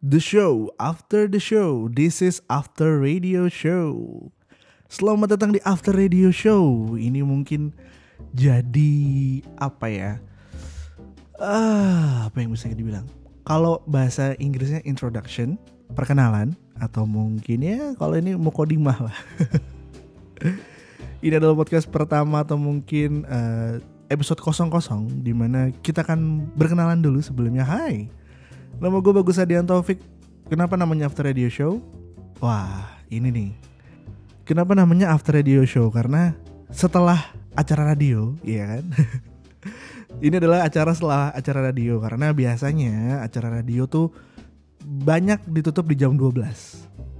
The show after the show. This is after radio show. Selamat datang di after radio show. Ini mungkin jadi apa ya? Ah, apa yang bisa dibilang? Kalau bahasa Inggrisnya introduction, perkenalan atau mungkin ya kalau ini mukodimah lah. ini adalah podcast pertama atau mungkin uh, episode kosong-kosong di mana kita akan berkenalan dulu sebelumnya. Hai, nama gue Bagus Adian Taufik. Kenapa namanya After Radio Show? Wah, ini nih. Kenapa namanya After Radio Show? Karena setelah acara radio, iya kan? ini adalah acara setelah acara radio karena biasanya acara radio tuh banyak ditutup di jam 12.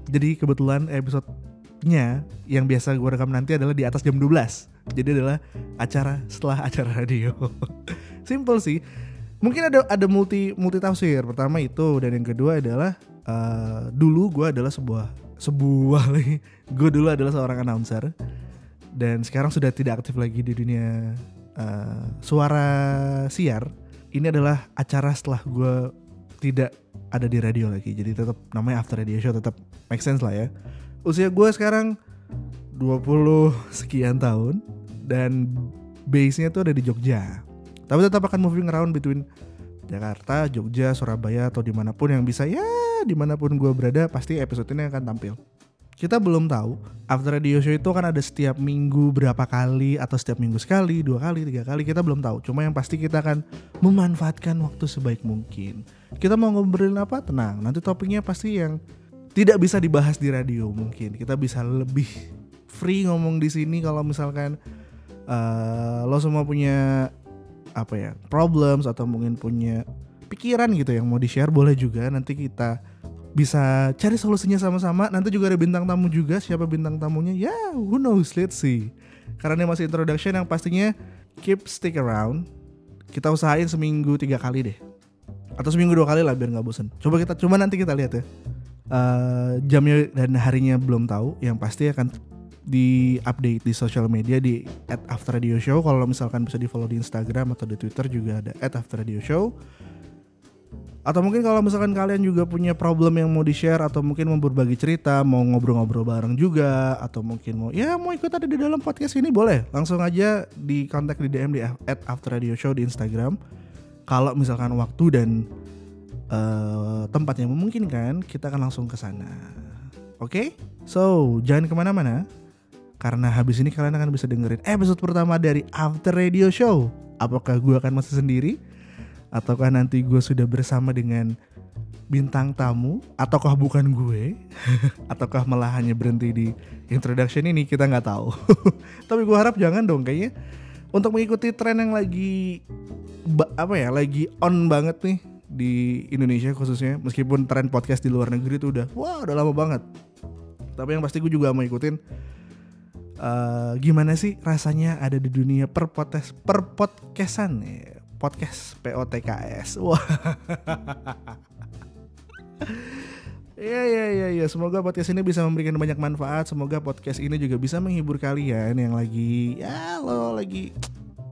Jadi kebetulan episode-nya yang biasa gue rekam nanti adalah di atas jam 12. Jadi adalah acara setelah acara radio. Simple sih. Mungkin ada ada multi multi tafsir. Pertama itu dan yang kedua adalah uh, dulu gue adalah sebuah sebuah lagi. gue dulu adalah seorang announcer dan sekarang sudah tidak aktif lagi di dunia uh, suara siar. Ini adalah acara setelah gue tidak ada di radio lagi. Jadi tetap namanya After Radio Show tetap make sense lah ya. Usia gue sekarang 20 sekian tahun dan base-nya tuh ada di Jogja. Tapi tetap akan moving around between Jakarta, Jogja, Surabaya atau di mana pun yang bisa ya di mana pun gue berada pasti episode ini akan tampil. Kita belum tahu after radio show itu kan ada setiap minggu berapa kali atau setiap minggu sekali, dua kali, tiga kali kita belum tahu. Cuma yang pasti kita akan memanfaatkan waktu sebaik mungkin. Kita mau ngobrolin apa? Tenang, nanti topiknya pasti yang tidak bisa dibahas di radio mungkin. Kita bisa lebih free ngomong di sini kalau misalkan uh, lo semua punya apa ya problems atau mungkin punya pikiran gitu yang mau di share boleh juga nanti kita bisa cari solusinya sama-sama. Nanti juga ada bintang tamu juga. Siapa bintang tamunya? Ya yeah, who knows? Let's see. Karena ini masih introduction yang pastinya keep stick around. Kita usahain seminggu tiga kali deh. Atau seminggu dua kali lah biar nggak bosan coba kita cuma nanti kita lihat ya. Uh, jamnya dan harinya belum tahu yang pasti akan di update di social media di at after radio show. Kalau misalkan bisa di follow di Instagram atau di Twitter juga ada at after radio show. Atau mungkin kalau misalkan kalian juga punya problem yang mau di share atau mungkin mau berbagi cerita mau ngobrol-ngobrol bareng juga atau mungkin mau ya mau ikut ada di dalam podcast ini boleh. Langsung aja di kontak di DM di at after radio show di Instagram. Kalau misalkan waktu dan uh, tempat yang memungkinkan kita akan langsung ke sana. Oke? Okay? so jangan ke mana-mana karena habis ini kalian akan bisa dengerin episode pertama dari After Radio Show. Apakah gue akan masih sendiri? Ataukah nanti gue sudah bersama dengan bintang tamu? Ataukah bukan gue? ataukah malah hanya berhenti di introduction ini? Kita nggak tahu. Tapi gue harap jangan dong kayaknya. Untuk mengikuti tren yang lagi apa ya, lagi on banget nih di Indonesia khususnya. Meskipun tren podcast di luar negeri itu udah, wah udah lama banget. Tapi yang pasti gue juga mau ikutin uh, gimana sih rasanya ada di dunia perpotes perpodcastan ya podcast POTKS wah. Ya ya ya ya semoga podcast ini bisa memberikan banyak manfaat. Semoga podcast ini juga bisa menghibur kalian yang lagi ya lo lagi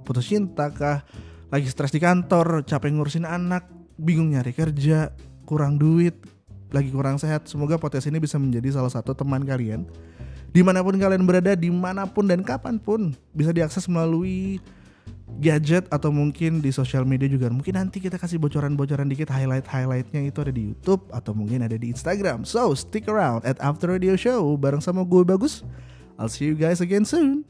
putus cinta kah? Lagi stres di kantor capek ngurusin anak bingung nyari kerja kurang duit lagi kurang sehat. Semoga podcast ini bisa menjadi salah satu teman kalian di mana pun kalian berada, di mana pun dan kapan pun bisa diakses melalui gadget atau mungkin di sosial media juga. Mungkin nanti kita kasih bocoran-bocoran dikit highlight-highlightnya itu ada di YouTube atau mungkin ada di Instagram. So stick around at After Radio Show bareng sama gue Bagus. I'll see you guys again soon.